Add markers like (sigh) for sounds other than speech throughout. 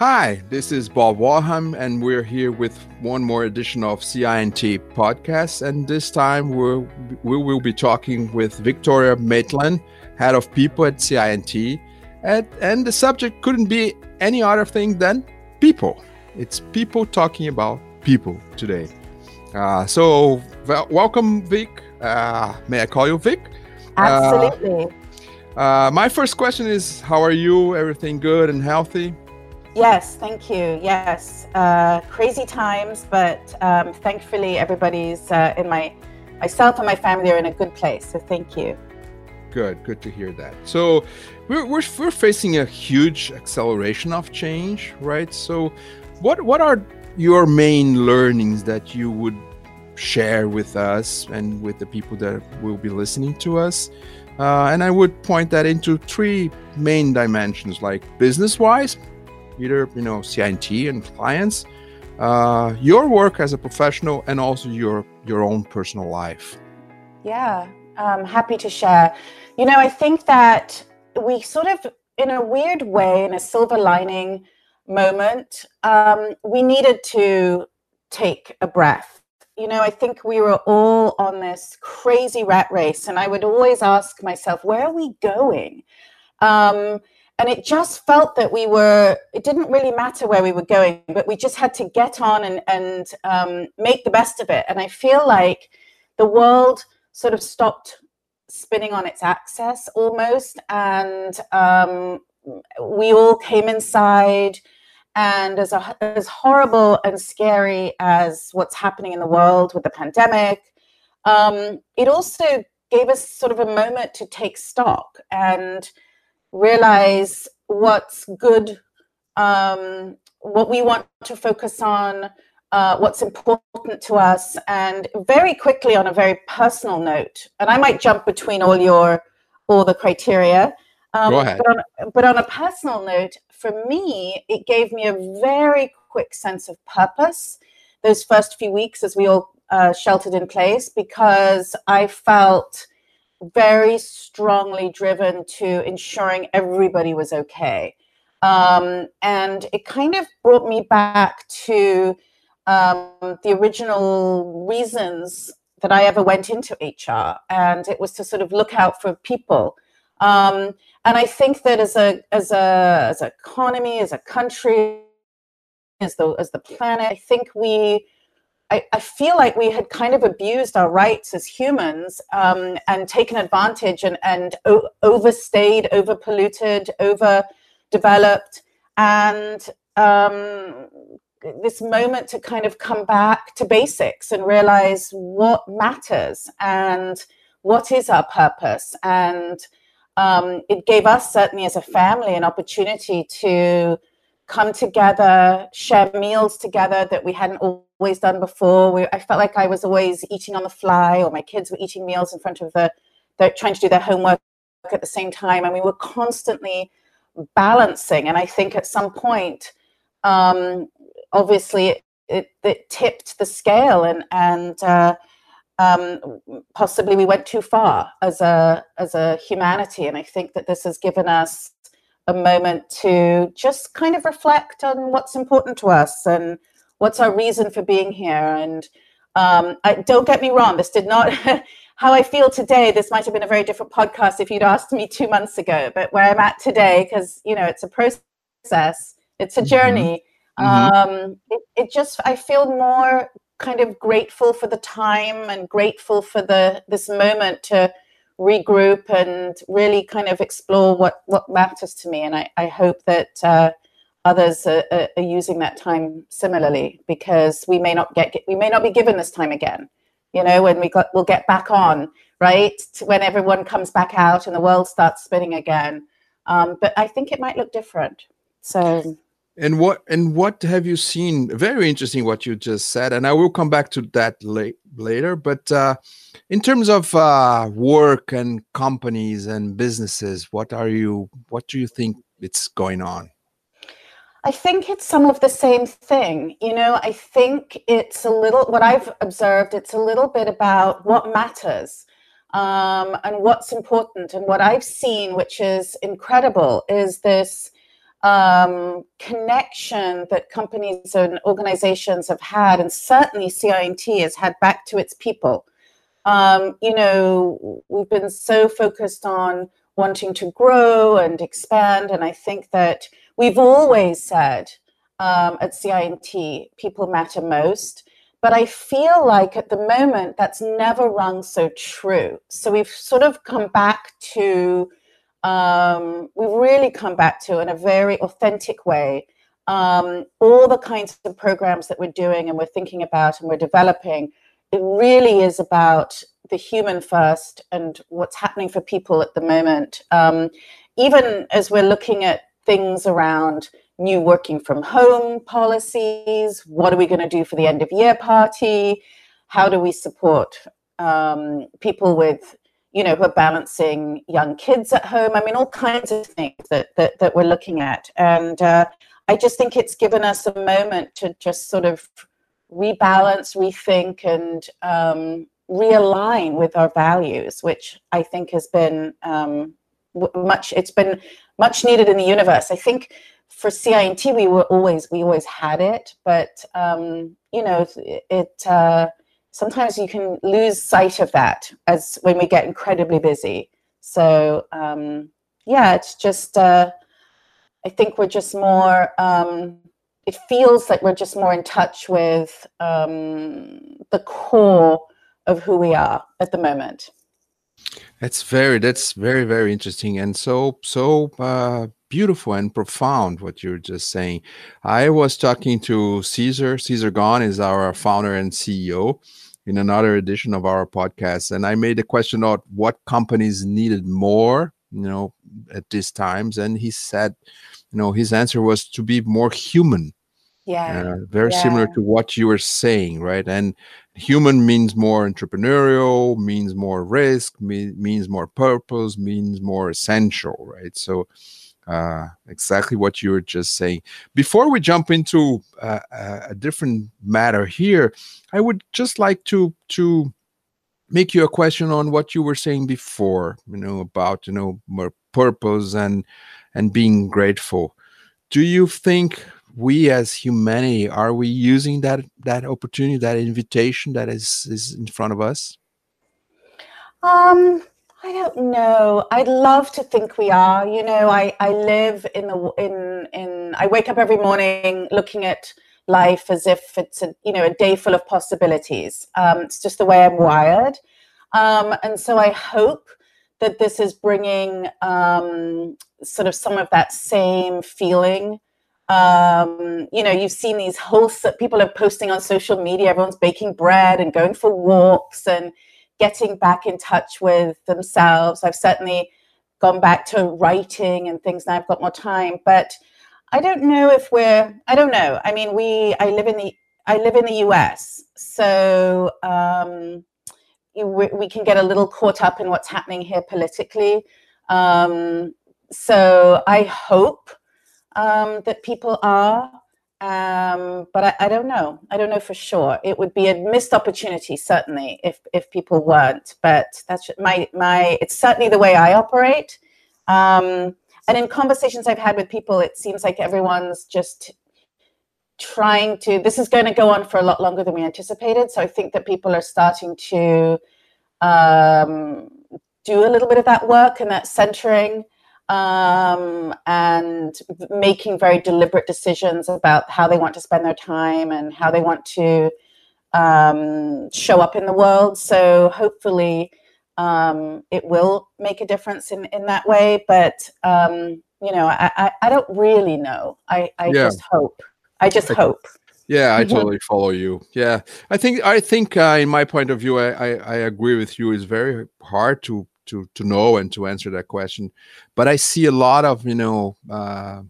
Hi, this is Bob Warham, and we're here with one more edition of CI&T podcast. And this time we're, we will be talking with Victoria Maitland, head of people at CI&T. And, and the subject couldn't be any other thing than people. It's people talking about people today. Uh, so, well, welcome, Vic. Uh, may I call you Vic? Absolutely. Uh, uh, my first question is How are you? Everything good and healthy? Yes, thank you. Yes, uh, crazy times, but um, thankfully everybody's uh, in my myself and my family are in a good place. So thank you. Good, good to hear that. So we're, we're, we're facing a huge acceleration of change, right? So what what are your main learnings that you would share with us and with the people that will be listening to us? Uh, and I would point that into three main dimensions, like business-wise, either you know CI&T and clients, uh, your work as a professional, and also your your own personal life. Yeah, I'm happy to share. You know, I think that we sort of, in a weird way, in a silver lining moment, um, we needed to take a breath. You know, I think we were all on this crazy rat race, and I would always ask myself, where are we going? Um, and it just felt that we were it didn't really matter where we were going but we just had to get on and and um, make the best of it. And i feel like the world sort of stopped spinning on its axis almost. And um, we all came inside. And as, a, as horrible and scary as what's happening in the world with the pandemic um, it also gave us sort of a moment to take stock. And realize what's good, um, what we want to focus on, uh, what's important to us, and very quickly on a very personal note. And I might jump between all your all the criteria. Um, Go ahead. But on, but on a personal note, for me, it gave me a very quick sense of purpose those first few weeks as we all uh, sheltered in place because I felt very strongly driven to ensuring everybody was okay. Um, and it kind of brought me back to um, the original reasons that I ever went into HR, and it was to sort of look out for people. Um, and I think that as a as a as an economy, as a country, as the as the planet, I think we I, I, feel like we had kind of abused our rights as humans um, and taken advantage and, and o- overstayed, overpolluted, overdeveloped. And um, this moment to kind of come back to basics and realize what matters and what is our purpose. And um, it gave us, certainly as a family, an opportunity to come together, share meals together that we hadn't always done before. We, I felt like I was always eating on the fly, or my kids were eating meals in front of the, they're trying to do their homework at the same time. And we were constantly balancing. And I think at some point, um, obviously, it, it, it, tipped the scale and, and uh, um, possibly we went too far as a, as a humanity. And I think that this has given us a moment to just kind of reflect on what's important to us and what's our reason for being here. And um, I, don't get me wrong, this did not, (laughs) how I feel today, this might have been a very different podcast if you'd asked me two months ago, but where I'm at today, because, you know, it's a process, it's a mm-hmm. journey. Mm-hmm. Um, it, it just, I feel more kind of grateful for the time and grateful for the this moment to regroup and really kind of explore what what matters to me. And i, I hope that uh, others are, are, using that time similarly because we may not get we may not be given this time again. You know when we got we'll get back on right? When everyone comes back out and the world starts spinning again. Um, but i think it might look different. So and what and what have you seen? Very interesting what you just said, and I will come back to that late, later. But uh, in terms of uh, work and companies and businesses, what are you? What do you think it's going on? I think it's some of the same thing. You know, I think it's a little what I've observed. It's a little bit about what matters um, and what's important. And what I've seen, which is incredible, is this um, connection that companies and organizations have had, and certainly CI&T has had back to its people. Um, you know, we've been so focused on wanting to grow and expand, and I think that we've always said um, at CI&T, people matter most. But I feel like at the moment that's never rung so true. So we've sort of come back to um, we've really come back to in a very authentic way um, all the kinds of programs that we're doing and we're thinking about and we're developing. It really is about the human first and what's happening for people at the moment. Um, even as we're looking at things around new working from home policies, what are we going to do for the end of year party? How do we support um, people with you know, who are balancing young kids at home. I mean, all kinds of things that that, that we're looking at, and uh, I just think it's given us a moment to just sort of rebalance, rethink, and um, realign with our values, which I think has been um, much. It's been much needed in the universe. I think for CI&T, we were always we always had it, but um, you know, it. Uh, sometimes you can lose sight of that as when we get incredibly busy. So um, yeah, it's just uh, I think we're just more. Um, it feels like we're just more in touch with um, the core of who we are at the moment. That's very that's very very interesting and so so uh, beautiful and profound what you're just saying. I was talking to Cesar. Cesar Gon is our founder and CEO in another edition of our podcast. And I made a question about what companies needed more, you know, at these times. And he said, you know, his answer was to be more human. Yeah. Uh, very yeah. similar to what you were saying, right? And human means more entrepreneurial, means more risk, me- means more purpose, means more essential, right? So, uh, exactly what you were just saying. Before we jump into uh, a different matter here, I would just like to to make you a question on what you were saying before. You know about you know more purpose and and being grateful. Do you think we as humanity are we using that that opportunity, that invitation that is is in front of us? Um I don't know. I'd love to think we are. You know, I, I live in the in in I wake up every morning looking at life as if it's a you know a day full of possibilities. Um, it's just the way I'm wired, um, and so I hope that this is bringing um, sort of some of that same feeling. Um, you know, you've seen these that people are posting on social media. Everyone's baking bread and going for walks and getting back in touch with themselves. I've certainly gone back to writing and things now I've got more time, but I don't know if we're I don't know. I mean, we I live in the I live in the US, so um, we, can get a little caught up in what's happening here politically. Um, so I hope um, that people are um, but I, I, don't know. I don't know for sure. It would be a missed opportunity, certainly, if if people weren't. But that's my my. It's certainly the way I operate. Um, and in conversations I've had with people, it seems like everyone's just trying to. This is going to go on for a lot longer than we anticipated. So I think that people are starting to um, do a little bit of that work and that centering um, and making very deliberate decisions about how they want to spend their time and how they want to um, show up in the world. So hopefully, um, it will make a difference in in that way. But um, you know, I, I, I don't really know. I I yeah. just hope. I just I, hope. Yeah, I totally follow you. Yeah, I think I think uh, in my point of view, I, I, I agree with you. It's very hard to to to know and to answer that question. But I see a lot of you know uh,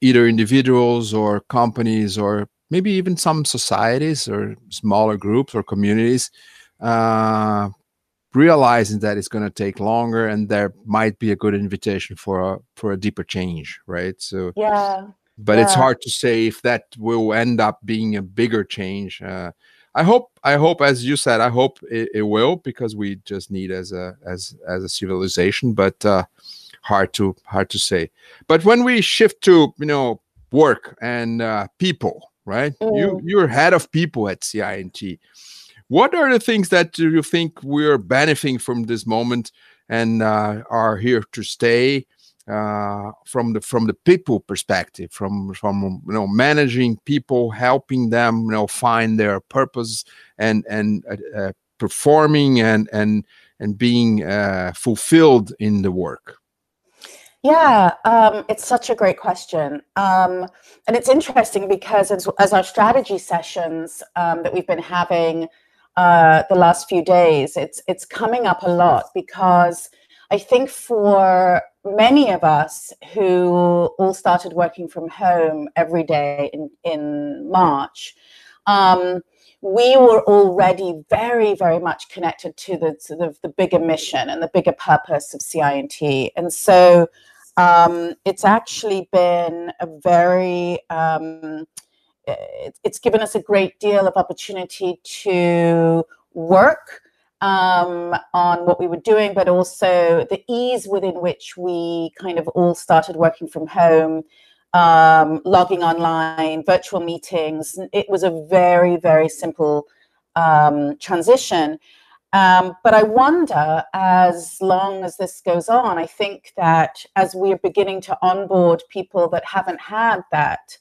either individuals or companies or maybe even some societies or smaller groups or communities uh, realizing that it's going to take longer and there might be a good invitation for a for a deeper change right so yeah but yeah. it's hard to say if that will end up being a bigger change uh, I hope I hope as you said I hope it, it, will because we just need as a as as a civilization but uh, hard to hard to say. But when we shift to you know work and uh, people, right? Mm. You you're head of people at CI&T. What are the things that you think we're benefiting from this moment and uh, are here to stay uh, from the from the people perspective, from from you know managing people, helping them you know find their purpose and and uh, uh performing and and and being uh, fulfilled in the work. Yeah, um, it's such a great question. Um, and it's interesting because as, as our strategy sessions um, that we've been having uh, the last few days, it's, it's coming up a lot because I think for many of us who all started working from home every day in, in March, um, we were already very, very much connected to the sort of the bigger mission and the bigger purpose of CI&T. So um, it's actually been a very um, it's given us a great deal of opportunity to work um, on what we were doing, but also the ease within which we kind of all started working from home, um, logging online, virtual meetings. It was a very, very simple um, transition. Um, but I wonder, as long as this goes on, I think that as we're beginning to onboard people that haven't had that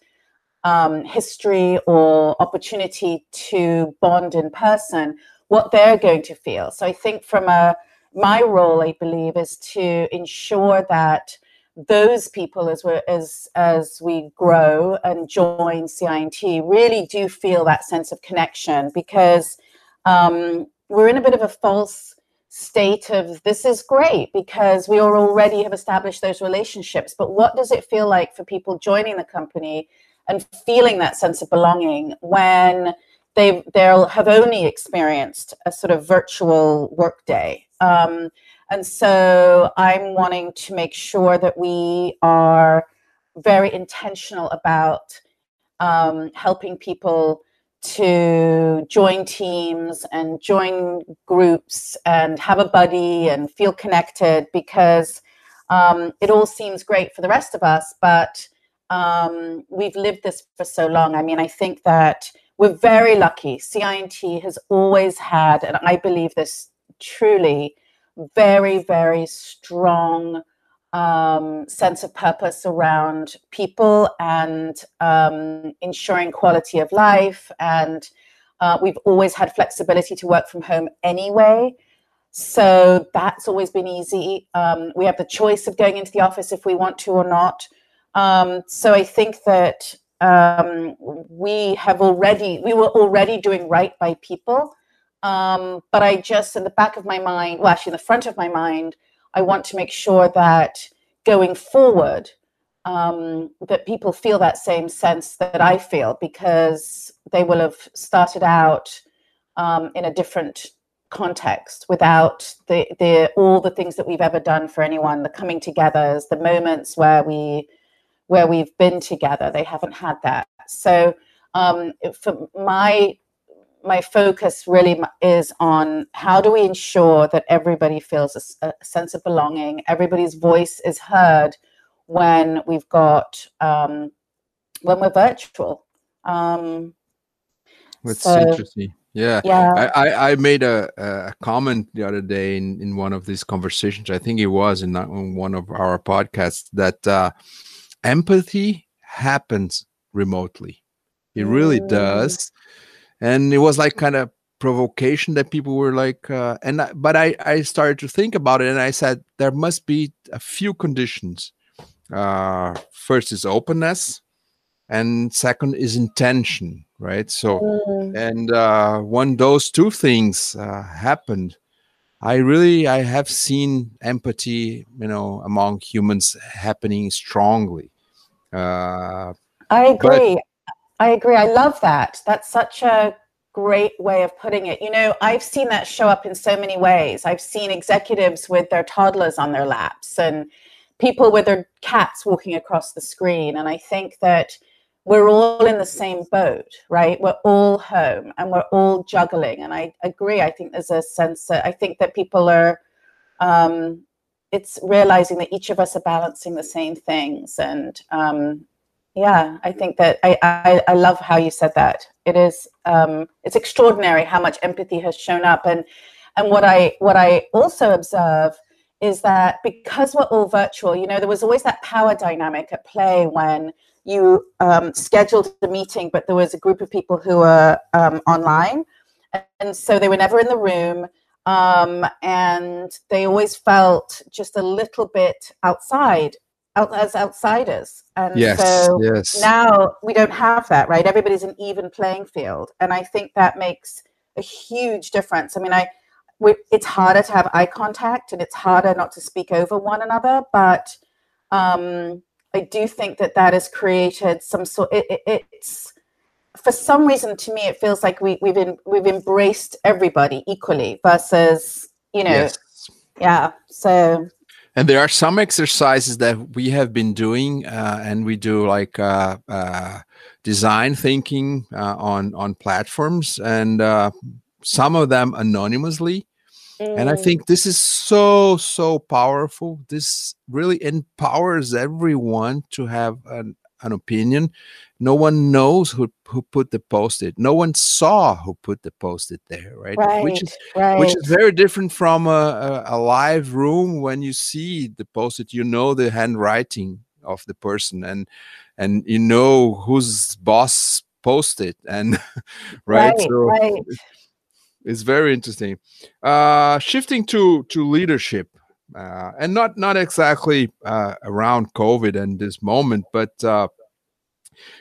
um, history or opportunity to bond in person, what they're going to feel. So I think from a my role, I believe, is to ensure that those people, as we as as we grow and join CI&T, really do feel that sense of connection because. Um, we're in a bit of a false state of this is great because we already have established those relationships but what does it feel like for people joining the company and feeling that sense of belonging when they they'll have only experienced a sort of virtual workday um, and so i'm wanting to make sure that we are very intentional about um, helping people to join teams and join groups and have a buddy and feel connected because um, it all seems great for the rest of us, but um, we've lived this for so long. I mean, I think that we're very lucky. CI&T has always had, and I believe this truly, very, very strong um, sense of purpose around people and um, ensuring quality of life. And uh, we've always had flexibility to work from home anyway. So that's always been easy. Um, we have the choice of going into the office if we want to or not. Um, so I think that um, we have already, we were already doing right by people. Um, but I just, in the back of my mind, well, actually, in the front of my mind, I want to make sure that going forward, um, that people feel that same sense that I feel because they will have started out um, in a different context without the, the all the things that we've ever done for anyone the coming togethers the moments where we where we've been together they haven't had that so um, for my my focus really is on how do we ensure that everybody feels a, a sense of belonging, everybody's voice is heard when we've got um, when we're virtual. Um, That's so, interesting. Yeah, yeah. I, I made a, a comment the other day in, in one of these conversations. I think it was in, in one of our podcasts that uh, empathy happens remotely. It really mm. does and it was like kind of provocation that people were like uh, and I, but I, I started to think about it and i said there must be a few conditions uh, first is openness and second is intention right so mm. and uh, when those two things uh, happened i really i have seen empathy you know among humans happening strongly uh, i agree I agree. I love that. That's such a great way of putting it. You know, I've seen that show up in so many ways. I've seen executives with their toddlers on their laps and people with their cats walking across the screen. And I think that we're all in the same boat, right? We're all home and we're all juggling. And I agree. I think there's a sense that I think that people are um, it's realizing that each of us are balancing the same things. And um, yeah i think that I, I, I love how you said that. It is um, it's extraordinary how much empathy has shown up. And and what i what i also observe is that because we're all virtual you know there was always that power dynamic at play when you um, scheduled the meeting but there was a group of people who were um, online. And so they were never in the room um, and they always felt just a little bit outside out, as outsiders. And yes, so yes. now we don't have that right? Everybody's an even playing field. And i think that makes a huge difference. I mean i we, it's harder to have eye contact and it's harder not to speak over one another but um, i do think that that has created some sort it, it, it's for some reason to me it feels like we, we've in, we've embraced everybody equally versus you know Yes. yeah so And there are some exercises that we have been doing, uh, and we do like uh, uh, design thinking uh, on on platforms, and uh, some of them anonymously. And I mm, think this is so so powerful. This really empowers everyone to have an, an opinion. No one knows who who put the post-it. No one saw who put the post-it there, right? right Which is right which is very different from a, a, a live room when you see the post-it you know the handwriting of the person and and you know whose boss posted and (laughs) right right so right it's very interesting uh shifting to to leadership uh, and not not exactly uh, around covid and this moment but uh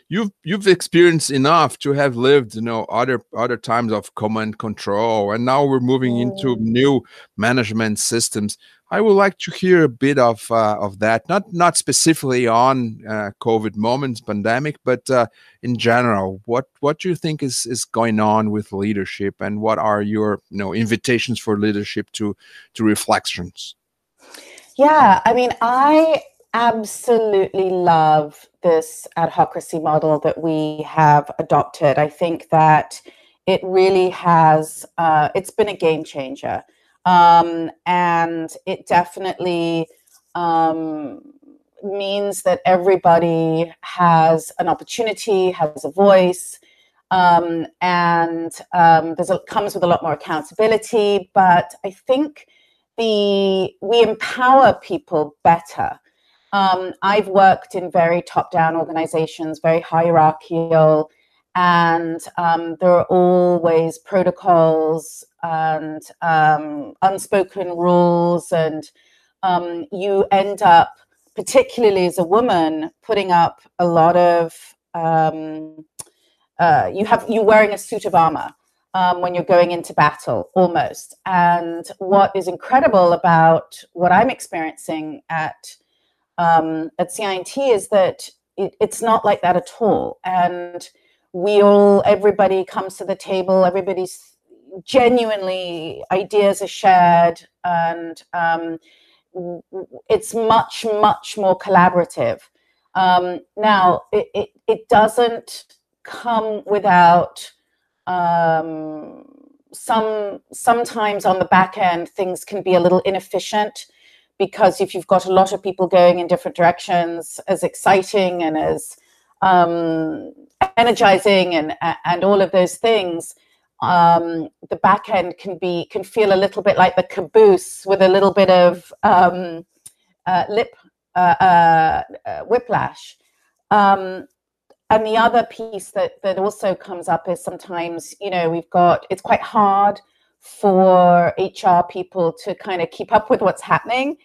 you've you've experienced enough to have lived you know other other times of command control and now we're moving into new management systems. I would like to hear a bit of uh, of that not not specifically on uh, covid moments pandemic but uh, in general what what do you think is is going on with leadership and what are your you know invitations for leadership to to reflections Yeah, I mean, I absolutely love this adhocracy model that we have adopted. I think that it really has, uh, it's been a game changer. Um, and it definitely um, means that everybody has an opportunity, has a voice. Um, and um, there's a, comes with a lot more accountability. But I think the we empower people better. Um, I've worked in very top-down organizations, very hierarchical, and um, there are always protocols and um, unspoken rules, and um, you end up, particularly as a woman, putting up a lot of. Um, uh, you have you wearing a suit of armor um, when you're going into battle almost. And what is incredible about what I'm experiencing at um, at CI&T is that it, it's not like that at all. And we all, everybody comes to the table. Everybody's genuinely ideas are shared, and um, it's much much more collaborative. Um, now, it, it it doesn't come without um, some sometimes on the back end things can be a little inefficient because if you've got a lot of people going in different directions as exciting and as um, energizing and and all of those things um, the back end can be can feel a little bit like the caboose with a little bit of um, uh, lip uh, uh, uh whiplash. Um, and the other piece that that also comes up is sometimes you know we've got it's quite hard for hr people to kind of keep up with what's happening.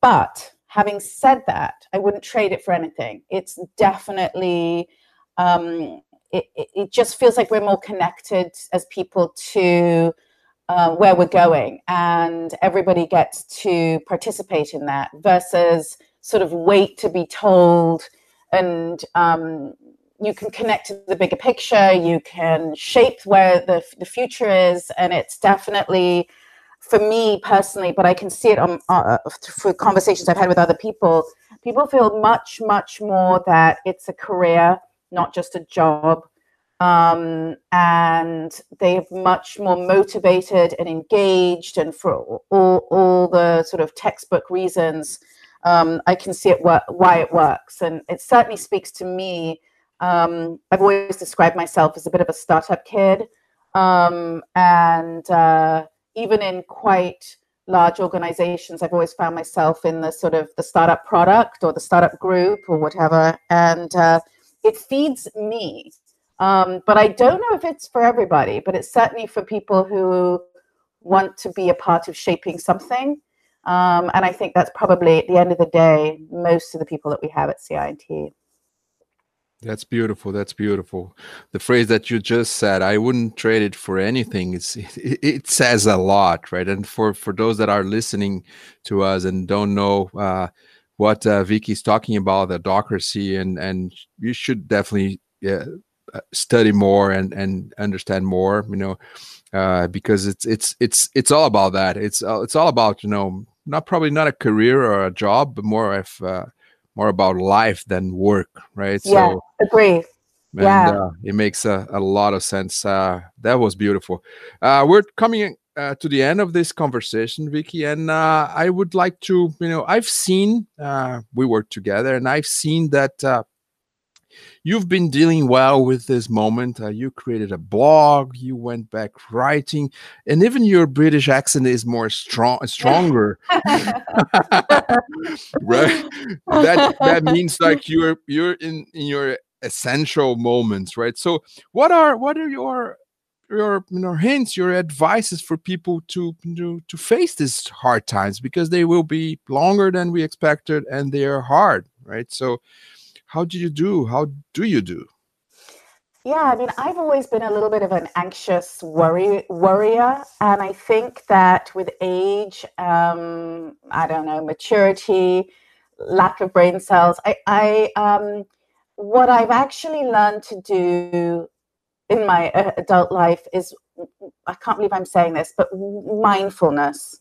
But having said that i wouldn't trade it for anything. It's definitely um, it, it, it just feels like we're more connected as people to uh, where we're going and everybody gets to participate in that versus sort of wait to be told and um, you can connect to the bigger picture you can shape where the, the future is and it's definitely for me personally but i can see it on uh, for conversations i've had with other people people feel much much more that it's a career not just a job um, and they're much more motivated and engaged, and for all, all the sort of textbook reasons, um, I can see it why it works, and it certainly speaks to me. Um, I've always described myself as a bit of a startup kid, um, and uh, even in quite large organizations, I've always found myself in the sort of the startup product or the startup group or whatever, and uh, it feeds me. Um, but I don't know if it's for everybody, but it's certainly for people who want to be a part of shaping something. Um, and I think that's probably at the end of the day, most of the people that we have at CI&T. That's beautiful. That's beautiful. The phrase that you just said, I wouldn't trade it for anything. It's it, it says a lot, right? And for for those that are listening to us and don't know uh, what uh, Vicky's talking about, the adhocracy, and and you should definitely yeah, uh, study more and and understand more. You know, uh, because it's it's it's it's all about that. It's uh, it's all about you know not probably not a career or a job, but more of uh, more about life than work, right? Yeah, so, agree. And, yeah, uh, it makes a, a lot of sense. Uh, that was beautiful. Uh, we're coming uh, to the end of this conversation, Vicky, and uh, I would like to, you know, I've seen uh, we work together, and I've seen that uh, you've been dealing well with this moment. Uh, you created a blog, you went back writing, and even your British accent is more strong, (laughs) stronger. (laughs) right? That that means like you're you're in in your essential moments, right? So, what are what are your your you know hints, your advices for people to to to face these hard times because they will be longer than we expected and they are hard, right? So how do you do? How do you do? Yeah, I mean, I've always been a little bit of an anxious worry worrier, and I think that with age, um, I don't know, maturity, lack of brain cells, I, I um, what I've actually learned to do in my uh, adult life is, I can't believe I'm saying this, but mindfulness.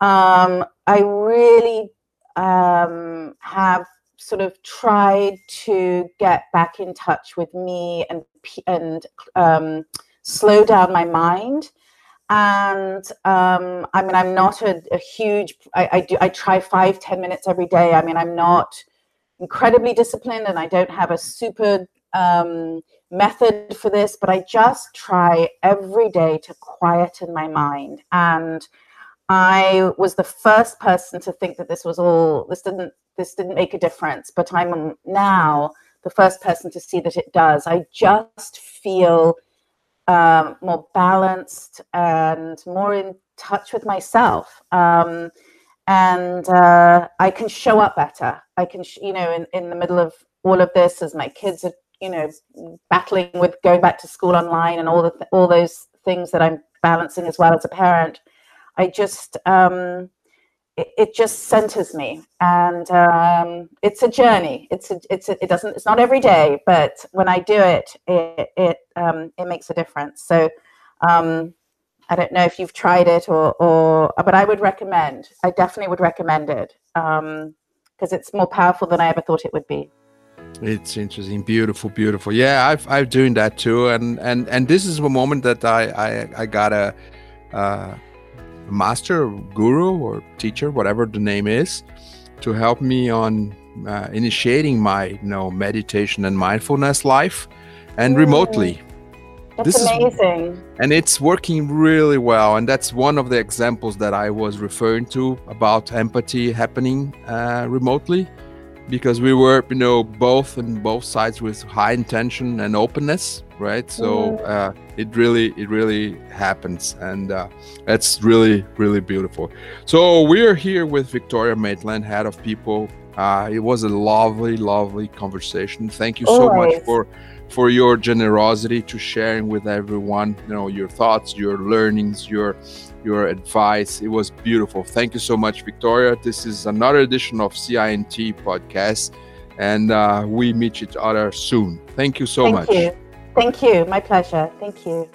Um, I really um, have sort of tried to get back in touch with me and and um, slow down my mind. And um, I mean, I'm not a, a huge. I, I do. I try five, ten minutes every day. I mean, I'm not incredibly disciplined, and I don't have a super um, method for this. But I just try every day to quieten my mind and I was the first person to think that this was all this didn't this didn't make a difference, but I'm now the first person to see that it does. I just feel um, more balanced and more in touch with myself. Um, and uh, I can show up better. I can, sh- you know, in, in the middle of all of this, as my kids are, you know, battling with going back to school online and all the th- all those things that I'm balancing as well as a parent. I just um, it, it, just centers me, and um, it's a journey. It's a, it's a, it doesn't it's not every day, but when I do it, it it um, it makes a difference. So um, I don't know if you've tried it or or but I would recommend. I definitely would recommend it because um, it's more powerful than I ever thought it would be. It's interesting, beautiful, beautiful. Yeah, I've I've doing that too, and and and this is a moment that I I I gotta. Uh, master, guru, or teacher, whatever the name is, to help me on uh, initiating my you know meditation and mindfulness life, and mm. remotely. That's this amazing. Is, and it's working really well. And that's one of the examples that I was referring to about empathy happening uh, remotely because we were you know both on both sides with high intention and openness right so mm-hmm. uh, it really it really happens and uh, that's really really beautiful so we're here with victoria maitland head of people uh, it was a lovely lovely conversation thank you so Always. much for for your generosity to sharing with everyone you know your thoughts your learnings your your advice. It was beautiful. Thank you so much, Victoria. This is another edition of CI&T podcast, and uh, we meet each other soon. Thank you so Thank much. You. Thank you. My pleasure. Thank you.